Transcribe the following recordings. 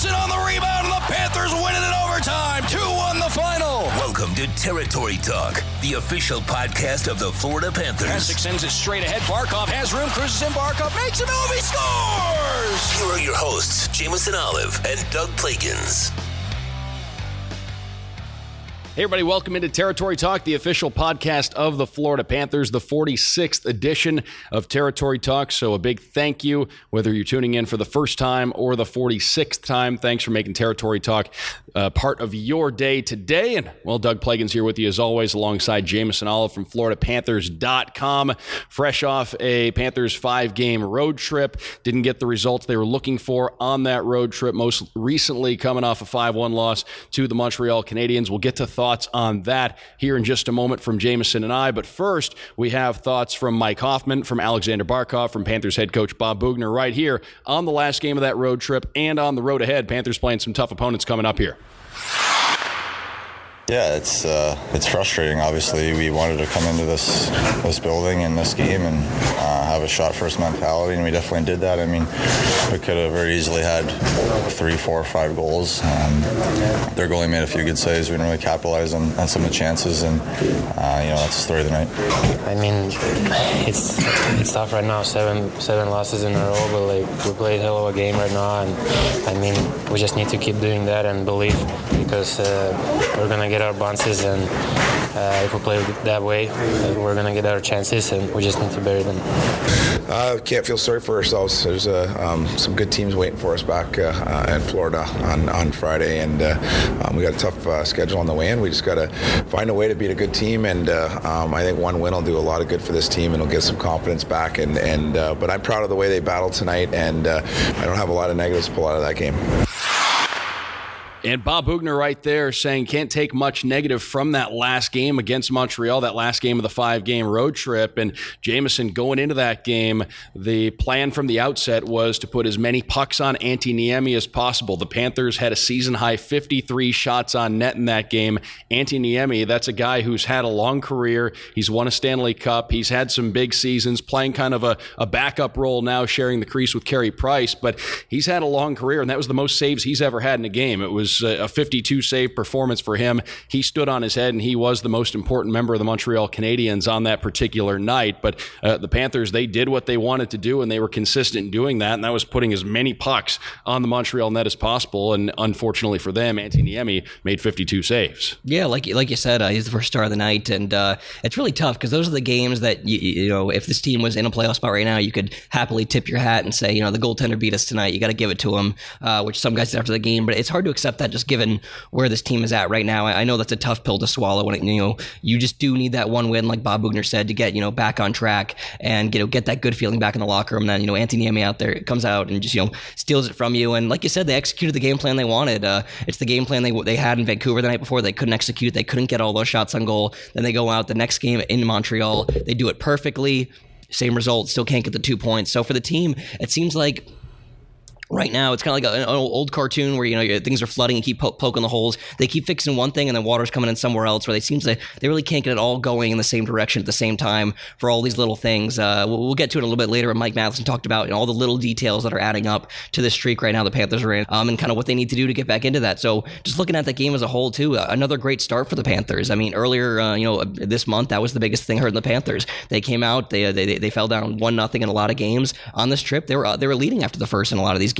On the rebound, and the Panthers win it in overtime. 2 1 the final. Welcome to Territory Talk, the official podcast of the Florida Panthers. Hasek sends it straight ahead. Barkov has room, cruises in. Barkov makes a move. He scores. Here are your hosts, Jameson Olive and Doug Plagens. Hey, everybody, welcome into Territory Talk, the official podcast of the Florida Panthers, the 46th edition of Territory Talk. So, a big thank you, whether you're tuning in for the first time or the 46th time. Thanks for making Territory Talk uh, part of your day today. And, well, Doug Plagens here with you as always, alongside Jameson Olive from FloridaPanthers.com. Fresh off a Panthers five game road trip. Didn't get the results they were looking for on that road trip, most recently coming off a 5 1 loss to the Montreal Canadiens. We'll get to thoughts on that here in just a moment from Jameson and I. But first, we have thoughts from Mike Hoffman, from Alexander Barkov, from Panthers head coach Bob Boughner right here on the last game of that road trip and on the road ahead. Panthers playing some tough opponents coming up here. Yeah, it's uh, it's frustrating. Obviously, we wanted to come into this this building and this game and uh, have a shot first mentality, and we definitely did that. I mean, we could have very easily had three, four, five goals. Um, their goalie made a few good saves. We didn't really capitalize on, on some of the chances, and uh, you know that's the story of the night. I mean, it's it's tough right now. Seven seven losses in a row, but like we played hell of a game right now, and I mean we just need to keep doing that and believe because uh, we're gonna get our bounces, and uh, if we play that way, we're gonna get our chances, and we just need to bury them. Can't feel sorry for ourselves. There's uh, um, some good teams waiting for us back in Florida on, on Friday, and um, we got a tough schedule on the way in. We just got to find a way to beat a good team, and um, I think one win will do a lot of good for this team, and it'll get some confidence back. And, and but I'm proud of the way they battled tonight, and I don't have a lot of negatives to pull out of that game. And Bob Boughner right there saying can't take much negative from that last game against Montreal, that last game of the five game road trip. And Jameson going into that game, the plan from the outset was to put as many pucks on Antti Niemi as possible. The Panthers had a season high 53 shots on net in that game. Antti Niemi, that's a guy who's had a long career. He's won a Stanley Cup. He's had some big seasons, playing kind of a, a backup role now, sharing the crease with Carey Price. But he's had a long career, and that was the most saves he's ever had in a game. It was a 52 save performance for him. He stood on his head and he was the most important member of the Montreal Canadiens on that particular night. But uh, the Panthers, they did what they wanted to do and they were consistent in doing that. And that was putting as many pucks on the Montreal net as possible. And unfortunately for them, Antti Niemi made 52 saves. Yeah, like like you said, uh, he's the first star of the night, and uh, it's really tough because those are the games that you, you know if this team was in a playoff spot right now, you could happily tip your hat and say, you know, the goaltender beat us tonight. You got to give it to him, uh, which some guys did after the game, but it's hard to accept that just given where this team is at right now. I, know that's a tough pill to swallow when it, you know you just do need that one win, like Bob Boughner said, to get you know back on track and you know get that good feeling back in the locker room. And then you know Antti Niemi out there comes out and just you know steals it from you. And like you said, they executed the game plan they wanted. Uh, it's the game plan they they had in Vancouver the night before. They couldn't execute. They couldn't get all those shots on goal. Then they go out the next game in Montreal. They do it perfectly. Same result. Still can't get the two points. So for the team, it seems like right now it's kind of like an old cartoon where you know things are flooding and keep po- poking the holes. They keep fixing one thing and then water's coming in somewhere else where they seems like they really can't get it all going in the same direction at the same time for all these little things. Uh, we'll, we'll, get to it a little bit later. Mike matheson talked about you know, all the little details that are adding up to this streak right now the panthers are in um, and kind of what they need to do to get back into that. So just looking at the game as a whole too uh, another great start for the panthers. I mean earlier uh, you know this month that was the biggest thing in the panthers. They came out they, they, they fell down one nothing in a lot of games on this trip. They were uh, they were leading after the first in a lot of these games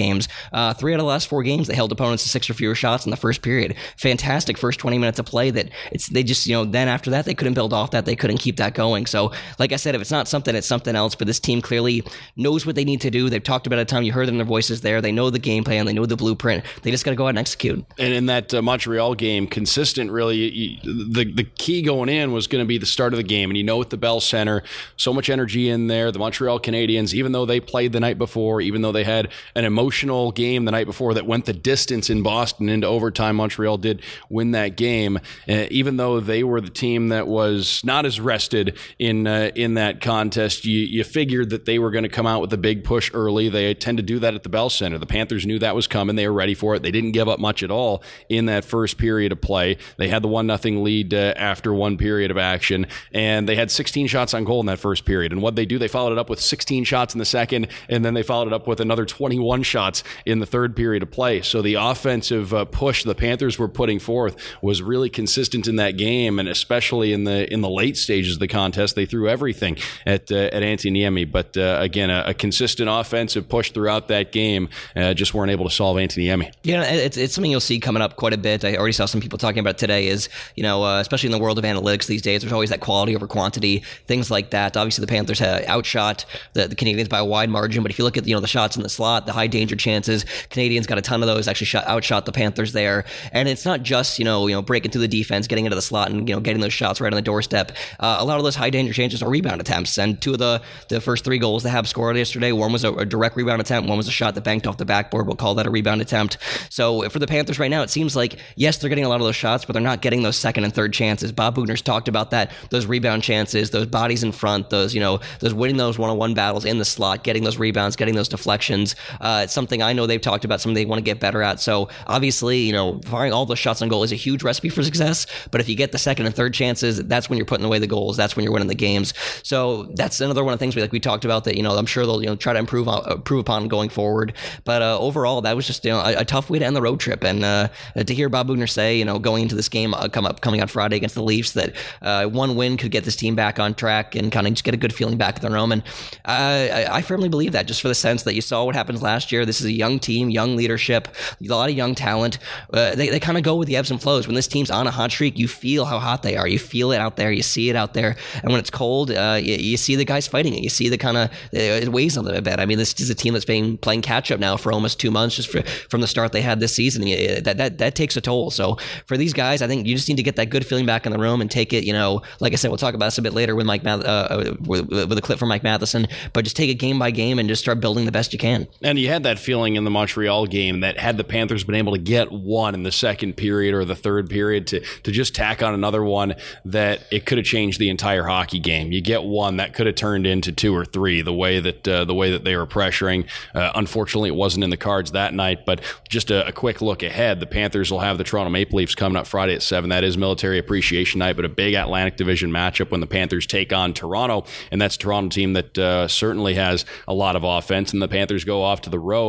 uh, three out of the last four games, they held opponents to six or fewer shots in the first period. Fantastic first 20 minutes of play that it's, they just, you know, then after that, they couldn't build off that. They couldn't keep that going. So, like I said, if it's not something, it's something else. But this team clearly knows what they need to do. They've talked about it a time. You heard them, in their voices there. They know the game plan. They know the blueprint. They just got to go out and execute. And in that uh, Montreal game, consistent, really, you, the, the key going in was going to be the start of the game. And you know, at the Bell Center, so much energy in there. The Montreal Canadiens, even though they played the night before, even though they had an emotional game the night before that went the distance in Boston into overtime. Montreal did win that game, uh, even though they were the team that was not as rested in uh, in that contest. You, you figured that they were going to come out with a big push early. They tend to do that at the Bell Center. The Panthers knew that was coming. They were ready for it. They didn't give up much at all in that first period of play. They had the one nothing lead uh, after one period of action, and they had 16 shots on goal in that first period. And what they do, they followed it up with 16 shots in the second, and then they followed it up with another 21 shots shots in the third period of play. So the offensive uh, push the Panthers were putting forth was really consistent in that game, and especially in the in the late stages of the contest, they threw everything at uh, at Antti Niemi. But uh, again, a, a, consistent offensive push throughout that game uh, just weren't able to solve Antti Niemi. Yeah, it's, it's something you'll see coming up quite a bit. I already saw some people talking about today. Is you know, uh, especially in the world of analytics these days, there's always that quality over quantity, things like that. Obviously, the Panthers had outshot the, the Canadiens by a wide margin, but if you look at you know the shots in the slot, the high danger chances, Canadiens got a ton of those. Actually, shot, outshot the Panthers there, and it's not just you know you know breaking through the defense, getting into the slot, and you know getting those shots right on the doorstep. Uh, a lot of those high danger chances are rebound attempts, and two of the the first three goals the Habs scored yesterday, one was a, a direct rebound attempt, one was a shot that banked off the backboard. We'll call that a rebound attempt. So for the Panthers right now, it seems like yes, they're getting a lot of those shots, but they're not getting those second and third chances. Bob Boughner's talked about that, those rebound chances, those bodies in front, those you know those winning those one-on-one battles in the slot, getting those rebounds, getting those deflections. Uh, it's something I know they've talked about, something they want to get better at. So obviously, you know, firing all the shots on goal is a huge recipe for success. But if you get the second and third chances, that's when you're putting away the goals. That's when you're winning the games. So that's another one of the things we like we talked about that you know I'm sure they'll you know try to improve improve upon going forward. But uh, overall, that was just you know a, a, tough way to end the road trip. And uh, to hear Bob Boughner say, you know, going into this game uh, come up coming on Friday against the Leafs, that uh, one win could get this team back on track and kind of just get a good feeling back at their home. And I, I firmly believe that just for the sense that you saw what happens last year. This is a young team, young leadership, a lot of young talent. Uh, they they kind of go with the ebbs and flows. When this team's on a hot streak, you feel how hot they are. You feel it out there. You see it out there. And when it's cold, uh, you, you, see the guys fighting it. You see the kind of it weighs on them a bit. I mean, this is a team that's been playing catch up now for almost two months, just for, from the start they had this season. That that that takes a toll. So for these guys, I think you just need to get that good feeling back in the room and take it. You know, like I said, we'll talk about this a bit later with Mike uh, uh, with, with a clip from Mike Matheson. But just take it game by game and just start building the best you can. And you had that feeling in the Montreal game that had the Panthers been able to get one in the second period or the third period to to just tack on another one that it could have changed the entire hockey game. You get one that could have turned into two or three the way that uh, the way that they were pressuring. Uh, unfortunately, it wasn't in the cards that night. But just a, a, quick look ahead: the Panthers will have the Toronto Maple Leafs coming up Friday at seven. That is Military Appreciation Night, but a big Atlantic Division matchup when the Panthers take on Toronto, and that's Toronto team that uh, certainly has a lot of offense. And the Panthers go off to the road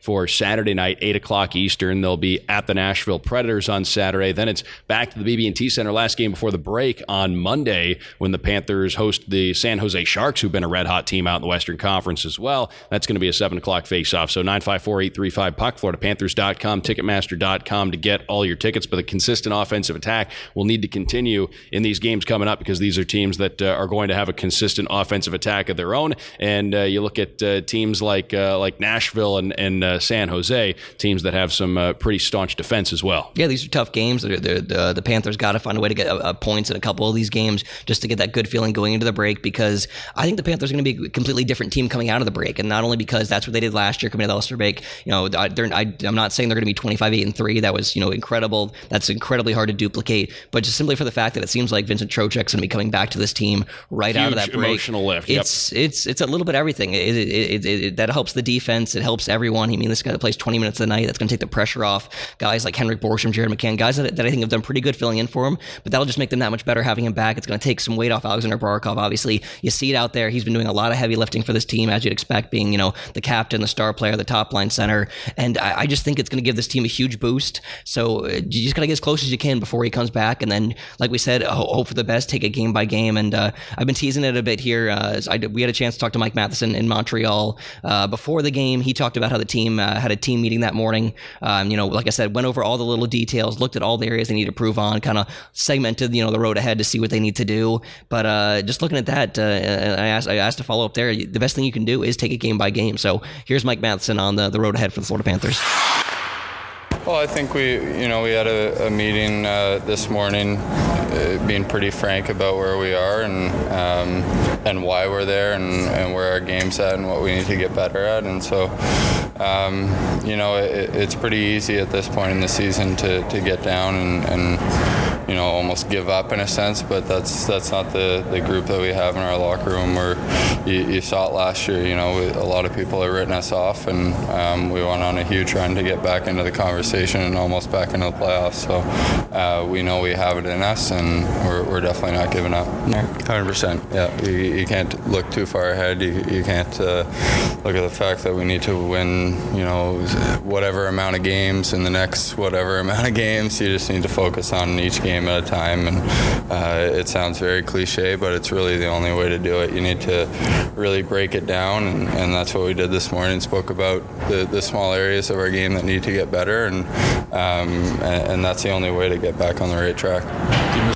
for Saturday night, eight o'clock Eastern. They'll be at the Nashville Predators on Saturday. Then it's back to the BB&T Center last game before the break on Monday when the Panthers host the San Jose Sharks, who've been a red hot team out in the Western Conference as well. That's going to be a 7 o'clock face-off. So 954-835-PUCK, FloridaPanthers.com, Ticketmaster.com to get all your tickets. But the consistent offensive attack will need to continue in these games coming up because these are teams that uh, are going to have a consistent offensive attack of their own. And uh, you look at uh, teams like uh, like Nashville and, and uh, San Jose, teams that have some uh, pretty staunch defense as well. Yeah, these are tough games. The, the, the Panthers got to find a way to get points in a couple of these games just to get that good feeling going into the break because I think the Panthers are going to be a completely different team coming out of the break. And not only because that's what they did last year coming to the All-Star break, you know, I, am not saying they're going to be 25, 8, and 3. That was, you know, incredible. That's incredibly hard to duplicate. But just simply for the fact that it seems like Vincent Trocheck's going to be coming back to this team right Huge out of that break. emotional lift. It's, yep. it's, it's a little bit everything. It, it, it, that helps the defense. It helps everyone. I mean, this guy that plays 20 minutes a night. That's going to take the pressure off guys like Henrik Borgstrom, Jared McCann, guys that, that I think have done pretty good filling in for him. But that'll just make them that much better having him back. It's going to take some weight off Alexander Barkov. Obviously, you see it out there. He's been doing a lot of heavy lifting for this team, as you'd expect, being you know the captain, the star player, the top line center. And I, I just think it's going to give this team a huge boost. So uh, you just got to get as close as you can before he comes back. And then, like we said, hope for the best. Take it game by game. And uh, I've been teasing it a bit here. Uh, I, we had a chance to talk to Mike Matheson in Montreal uh, before the game. He talked about how the team uh, had a team meeting that morning. Um, you know, like I said, went over all the little details, looked at all the areas they need to improve on, kind of segmented you know the road ahead to see what they need to do. But uh, just looking at that, uh, I asked I asked to follow up there. The best thing you can do is take it game by game. So here's Mike Matheson on the, the road ahead for the Florida Panthers. Well, I think we, you know, we had a, a meeting uh, this morning, uh, being pretty frank about where we are and um, and why we're there and, and where our game's at and what we need to get better at. And so, um, you know, it, it's pretty easy at this point in the season to, to get down and, and you know, almost give up in a sense. But that's that's not the, the group that we have in our locker room. Where you, you saw it last year. You know, a lot of people have written us off, and um, we went on a huge run to get back into the conversation and almost back into the playoffs. So uh, we know we have it in us, and we're, we're definitely not giving up. 100%. Yeah, you, you can't look too far ahead. You, you can't uh, look at the fact that we need to win, you know, whatever amount of games in the next whatever amount of games. You just need to focus on each game at a time. And uh, it sounds very cliche, but it's really the only way to do it. You need to really break it down, and, and that's what we did this morning. Spoke about the, the small areas of our game that need to get better, and, um, and, and that's the only way to get back on the right track.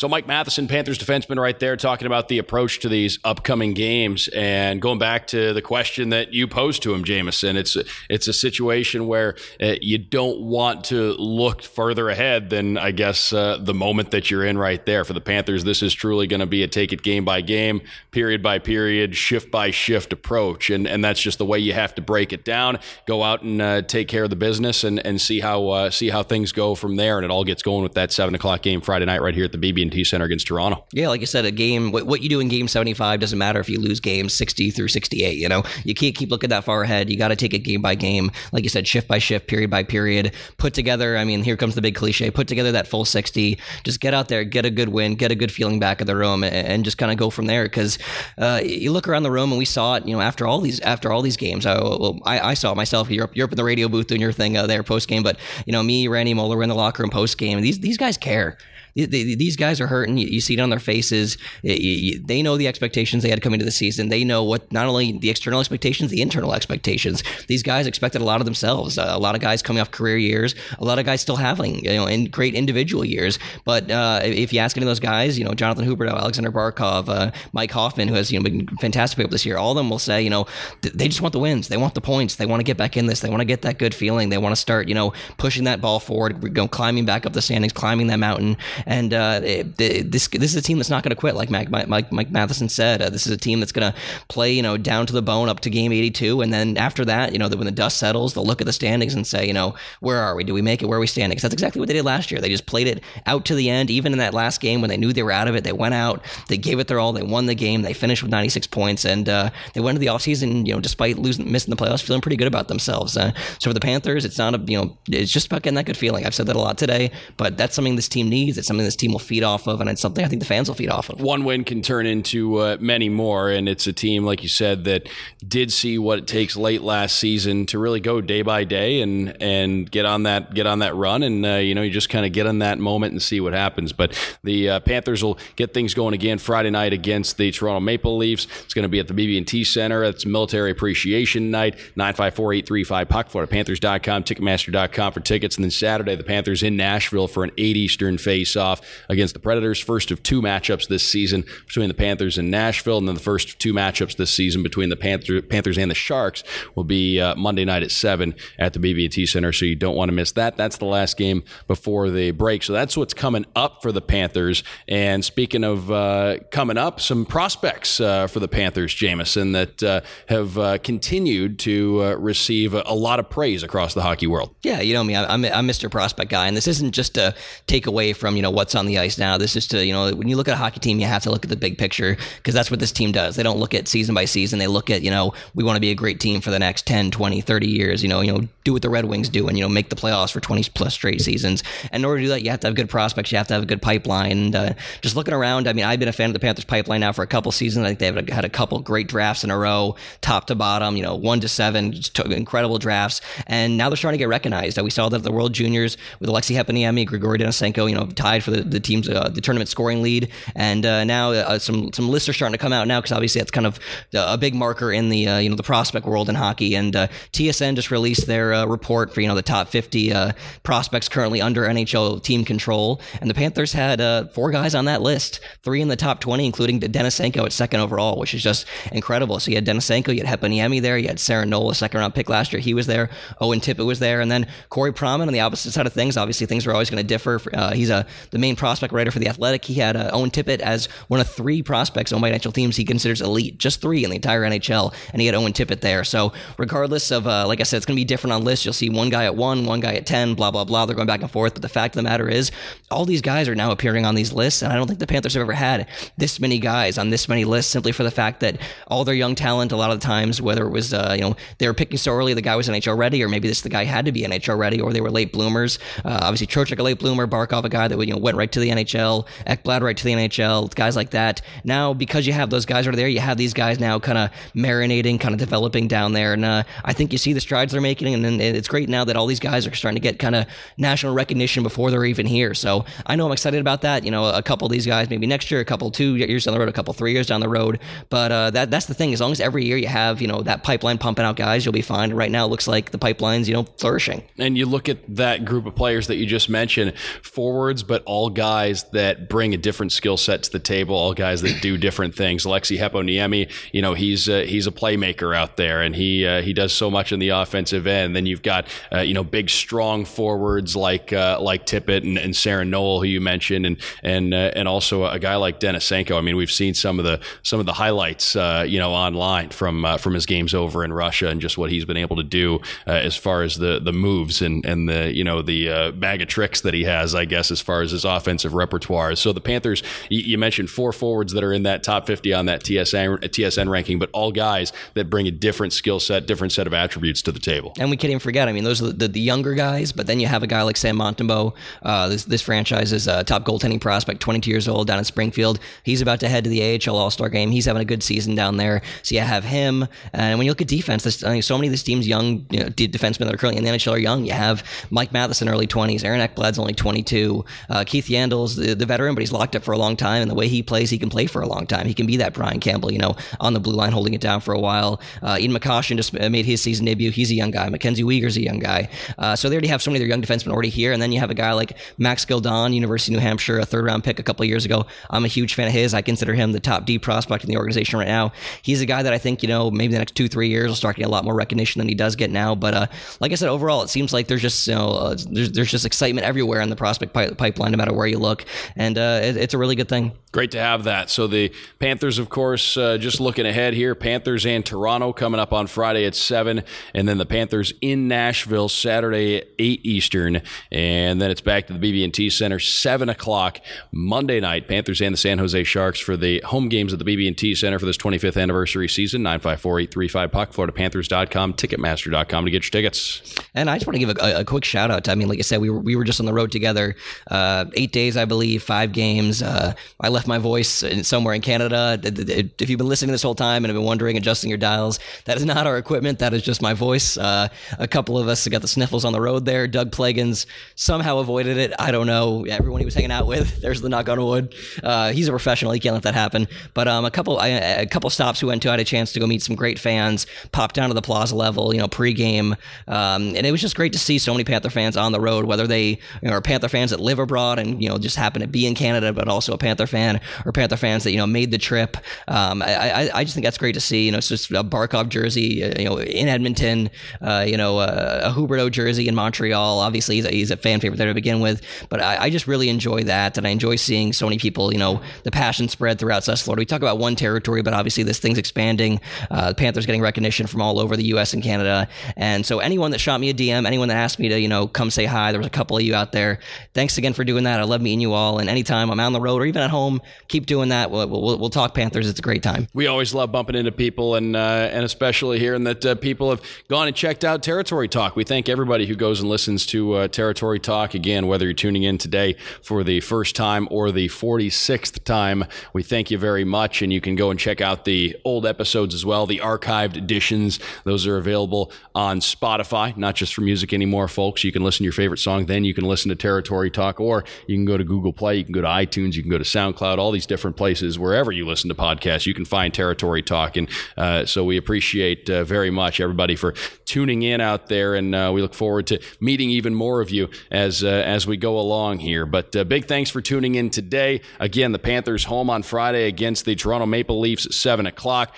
So Mike Matheson, Panthers defenseman, right there, talking about the approach to these upcoming games, and going back to the question that you posed to him, Jameson. It's it's a situation where uh, you don't want to look further ahead than I guess uh, the moment that you're in right there. For the Panthers, this is truly going to be a take it game by game, period by period, shift by shift approach, and and that's just the way you have to break it down. Go out and uh, take care of the business, and and see how uh, see how things go from there, and it all gets going with that seven o'clock game Friday night right here at the BB AT&T Center against Toronto. Yeah, like you said, a game. What, what you do in Game 75 doesn't matter if you lose games 60 through 68. You know, you can't keep looking that far ahead. You got to take it game by game, like you said, shift by shift, period by period. Put together. I mean, here comes the big cliche. Put together that full 60. Just get out there, get a good win, get a good feeling back in the room, and, and just kind of go from there. Because uh, you look around the room and we saw it. You know, after all these after all these games, I, well, I, I saw it myself. You're up, you're up in the radio booth doing your thing uh, there post game, but you know, me, Randy Moller, we're in the locker room post game. These these guys care these guys are hurting. You, you, see it on their faces. they know the expectations they had coming to the season. They know what not only the external expectations, the internal expectations. These guys expected a lot of themselves. Uh, a lot of guys coming off career years. A lot of guys still having you know in great individual years. But uh, if you ask any of those guys, you know Jonathan Huberdeau, Alexander Barkov, uh, Mike Hoffman, who has you know been fantastic this year, all of them will say you know they just want the wins. They want the points. They want to get back in this. They want to get that good feeling. They want to start you know pushing that ball forward, go climbing back up the standings, climbing that mountain, and uh, this this is a team that's not going to quit, like Mike, Mike, Mike Matheson said. Uh, this is a team that's going to play, you know, down to the bone up to game 82, and then after that, you know, when the dust settles, they'll look at the standings and say, you know, where are we? Do we make it? Where are we standing? Because that's exactly what they did last year. They just played it out to the end, even in that last game when they knew they were out of it. They went out, they gave it their all, they won the game, they finished with 96 points, and uh, they went into the offseason, you know, despite losing, missing the playoffs, feeling pretty good about themselves. Uh, so for the Panthers, it's not a, you know, it's just about getting that good feeling. I've said that a lot today, but that's something this team needs. It's something this team will feed off of, and it's something I think the fans will feed off of. One win can turn into uh, many more, and it's a team, like you said, that did see what it takes late last season to really go day by day and and get on that get on that run, and uh, you know you just kind of get in that moment and see what happens. But the uh, Panthers will get things going again Friday night against the Toronto Maple Leafs. It's going to be at the BB&T Center. It's Military Appreciation Night. Nine five four eight three five puck. Panthers.com, Ticketmaster.com for tickets, and then Saturday the Panthers in Nashville for an eight Eastern face-off against the Predators. First of two matchups this season between the Panthers and Nashville, and then the first two matchups this season between the Panther, Panthers and the Sharks will be uh, Monday night at seven at the BB&T Center. So you don't want to miss that. That's the last game before the break. So that's what's coming up for the Panthers. And speaking of uh, coming up, some prospects uh, for the Panthers, Jameson, that uh, have uh, continued to uh, receive a, a, lot of praise across the hockey world. Yeah, you know me, I'm, I'm Mr. Prospect guy, and this isn't just to take away from you know what's on the ice now. This is to you know when you look at a hockey team, you have to look at the big picture because that's what this team does. They don't look at season by season. They look at, you know, we want to be a great team for the next 10, 20, 30 years, you know, you know, do what the Red Wings do and, you know, make the playoffs for 20 plus straight seasons. And in order to do that, you have to have good prospects. You have to have a good pipeline. And uh, just looking around, I mean, I've been a fan of the Panthers pipeline now for a couple seasons. I think they've had a couple great drafts in a row, top to bottom, you know, one to seven, just incredible drafts. And now they're starting to get recognized. We saw that the World Juniors with Aleksi Heponiemi, Grigory Denisenko, you know, tied for the, the team's uh, the tournament scoring lead. And uh, now uh, some some lists are starting to come out now because obviously that's kind of a big marker in the uh, you know the prospect world in hockey. And uh, TSN just released their uh, report for you know the top 50 uh, prospects currently under NHL team control, and the Panthers had uh, four guys on that list, three in the top 20, including Denisenko at second overall, which is just incredible. So you had Denisenko, you had Heponiemi there, you had Serron Noel, second round pick last year, he was there, Owen Tippett was there, and then Corey Pronman on the opposite side of things. Obviously, things are always going to differ. he's a the main prospect writer for the Athletic. He had uh, Owen Tippett as one of three prospects owned by NHL teams he considers elite, just three in the entire NHL, and he had Owen Tippett there. So regardless of, uh, like I said, it's going to be different on lists. You'll see one guy at one, one guy at ten, blah blah blah. They're going back and forth. But the fact of the matter is, all these guys are now appearing on these lists, and I don't think the Panthers have ever had this many guys on this many lists simply for the fact that all their young talent, a lot of the times, whether it was uh, you know they were picking so early, the guy was NHL ready, or maybe this the guy had to be NHL ready, or they were late bloomers. Uh, obviously, Trocheck a late bloomer, Barkov a guy that would, you know went right to the NHL, Ekblad right to the NHL, guys like that. Now because you have those guys are there, you have these guys now kind of marinating, kind of developing down there, and uh, I think you see the strides they're making, and, and it's great now that all these guys are starting to get kind of national recognition before they're even here. So I know I'm excited about that. You know, a couple of these guys maybe next year, a couple two years down the road, a couple three years down the road. But uh, that that's the thing. As long as every year you have you know that pipeline pumping out guys, you'll be fine. And right now, it looks like the pipeline's you know flourishing. And you look at that group of players that you just mentioned, forwards, but all guys that bring a different skill set to the table, all guys that do different things. Aleksi Heponiemi, you know, he's uh, he's a playmaker out there, and he uh, he does so much in the offensive end. Then you've got uh, you know big strong forwards like uh, like Tippett and, and Serron Noel, who you mentioned, and and uh, and also a guy like Denisenko. I mean, we've seen some of the some of the highlights, uh, you know, online from from his games over in Russia and just what he's been able to do as far as the the moves and and the you know the bag of tricks that he has, I guess, as far as his offensive repertoire. So the Panthers, you, mentioned four forwards that are in that top 50 on that TSN TSN ranking, but all guys that bring a different skill set, different set of attributes to the table. And we can't even forget. I mean, those are the, the younger guys, but then you have a guy like Sam Montembeault. Uh, this this franchise's uh, top goaltending prospect, 22 years old, down in Springfield. He's about to head to the AHL All Star game. He's having a good season down there. So you have him. And when you look at defense, this, I mean, so many of these teams, young you know, defensemen that are currently in the NHL are young. You have Mike Matheson, early 20s. Aaron Ekblad's only 22. Uh, Keith Yandle's the, the, veteran, but he's locked up for a long time. And the way he plays, he can play for a long time. He can be that Brian Campbell, you know, on the blue line, holding it down for a while. Uh, Ian McCoshen just made his season debut. He's a young guy. Mackenzie Weegar's a young guy. Uh, so they already have so many of their young defensemen already here. And then you have a guy like Max Gildon, University of New Hampshire, a third round pick a couple years ago. I'm a huge fan of his. I consider him the top D prospect in the organization right now. He's a guy that I think, you know, maybe the next two, three years will start getting a lot more recognition than he does get now. But uh, like I said, overall, it seems like there's just, you know, uh, there's, there's just excitement everywhere in the prospect pipeline, no matter where you look. And uh, it, it's a really good thing. Great to have that. So the Panthers, of course, uh, just looking ahead here, Panthers and Toronto coming up on Friday at 7, and then the Panthers in Nashville Saturday at 8 Eastern, and then it's back to the BB&T Center 7 o'clock Monday night. Panthers and the San Jose Sharks for the home games at the BB&T Center for this 25th anniversary season. 954-835-PUCK, FloridaPanthers.com, Ticketmaster.com to get your tickets. And I just want to give a, a, quick shout out. To, I mean, like I said, we were, we were just on the road together, uh, eight days, I believe, five games. Uh, I left my voice somewhere in Canada. If you've been listening this whole time and have been wondering, adjusting your dials, that is not our equipment. That is just my voice. Uh, a couple of us got the sniffles on the road there. Doug Plagens somehow avoided it. I don't know. Everyone he was hanging out with, there's the knock on wood. Uh, he's a professional. He can't let that happen. But um, a couple, a couple stops we went to, I had a chance to go meet some great fans. Popped down to the Plaza level, you know, pregame, um, and it was just great to see so many Panther fans on the road. Whether they you know, are Panther fans that live abroad and you know just happen to be in Canada, but also a Panther fan, or Panther fans that you know made the trip. Um, I, I, I, just think that's great to see. You know, it's just a Barkov jersey, uh, you know, in Edmonton. Uh, you know, uh, a Huberdeau jersey in Montreal. Obviously, he's a, he's a fan favorite there to begin with. But I, I, just really enjoy that, and I enjoy seeing so many people. You know, the passion spread throughout South Florida. We talk about one territory, but obviously this thing's expanding. Uh, the Panthers getting recognition from all over the U.S. and Canada, and so anyone that shot me a DM, anyone that asked me to, you know, come say hi, there was a couple of you out there. Thanks again for doing that. I love meeting you all, and anytime I'm on the road or even at home, keep doing that. We'll, we'll, we'll talk Panthers. It's a great time. We always love bumping into people, and uh, and especially hearing that uh, people have gone and checked out Territory Talk. We thank everybody who goes and listens to uh, Territory Talk. Again, whether you're tuning in today for the first time or the 46th time, we thank you very much. And you can go and check out the old episodes as well, the archived editions. Those are available on Spotify, not just for music anymore, folks. You can listen to your favorite song, then you can listen to Territory Talk, or you can go to Google Play, you can go to iTunes, you can go to SoundCloud, all these different places, wherever you listen to podcasts, you can find Territory Talk. And uh, so we appreciate uh, very much everybody for tuning in out there, and uh, we look forward to meeting even more of you as uh, as we go along here. But uh, big thanks for tuning in today. Again, the Panthers home on Friday against the Toronto Maple Leafs seven o'clock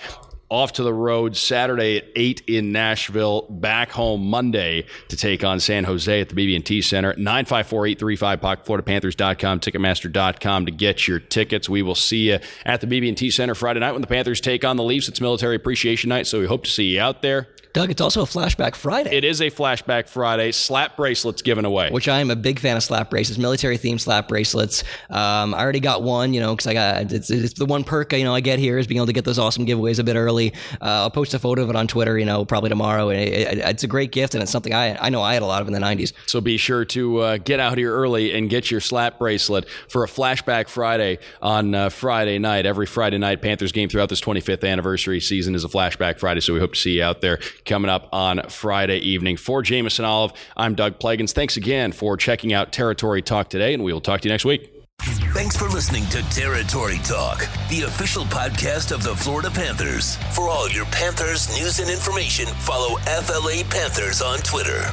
off to the road Saturday at 8 in Nashville, back home Monday to take on San Jose at the BB&T Center. 954-835-PUCK, FloridaPanthers.com, Ticketmaster.com to get your tickets. We will see you at the BB&T Center Friday night when the Panthers take on the Leafs. It's Military Appreciation Night, so we hope to see you out there. Doug, it's also a Flashback Friday. It is a Flashback Friday. Slap bracelets given away. Which I am a big fan of slap bracelets, military themed slap bracelets. Um, I already got one, you know, because I got it's, it's, the one perk you know I get here is being able to get those awesome giveaways a bit early. Uh, I'll post a photo of it on Twitter, you know, probably tomorrow. It, it, it's a great gift and it's something I I know I had a lot of in the '90s. So be sure to uh, get out here early and get your slap bracelet for a Flashback Friday on uh, Friday night. Every Friday night, Panthers game throughout this 25th anniversary season is a Flashback Friday. So we hope to see you out there coming up on Friday evening. For Jameson Olive, I'm Doug Plagens. Thanks again for checking out Territory Talk today, and we will talk to you next week. Thanks for listening to Territory Talk, the official podcast of the Florida Panthers. For all your Panthers news and information, follow FLA Panthers on Twitter.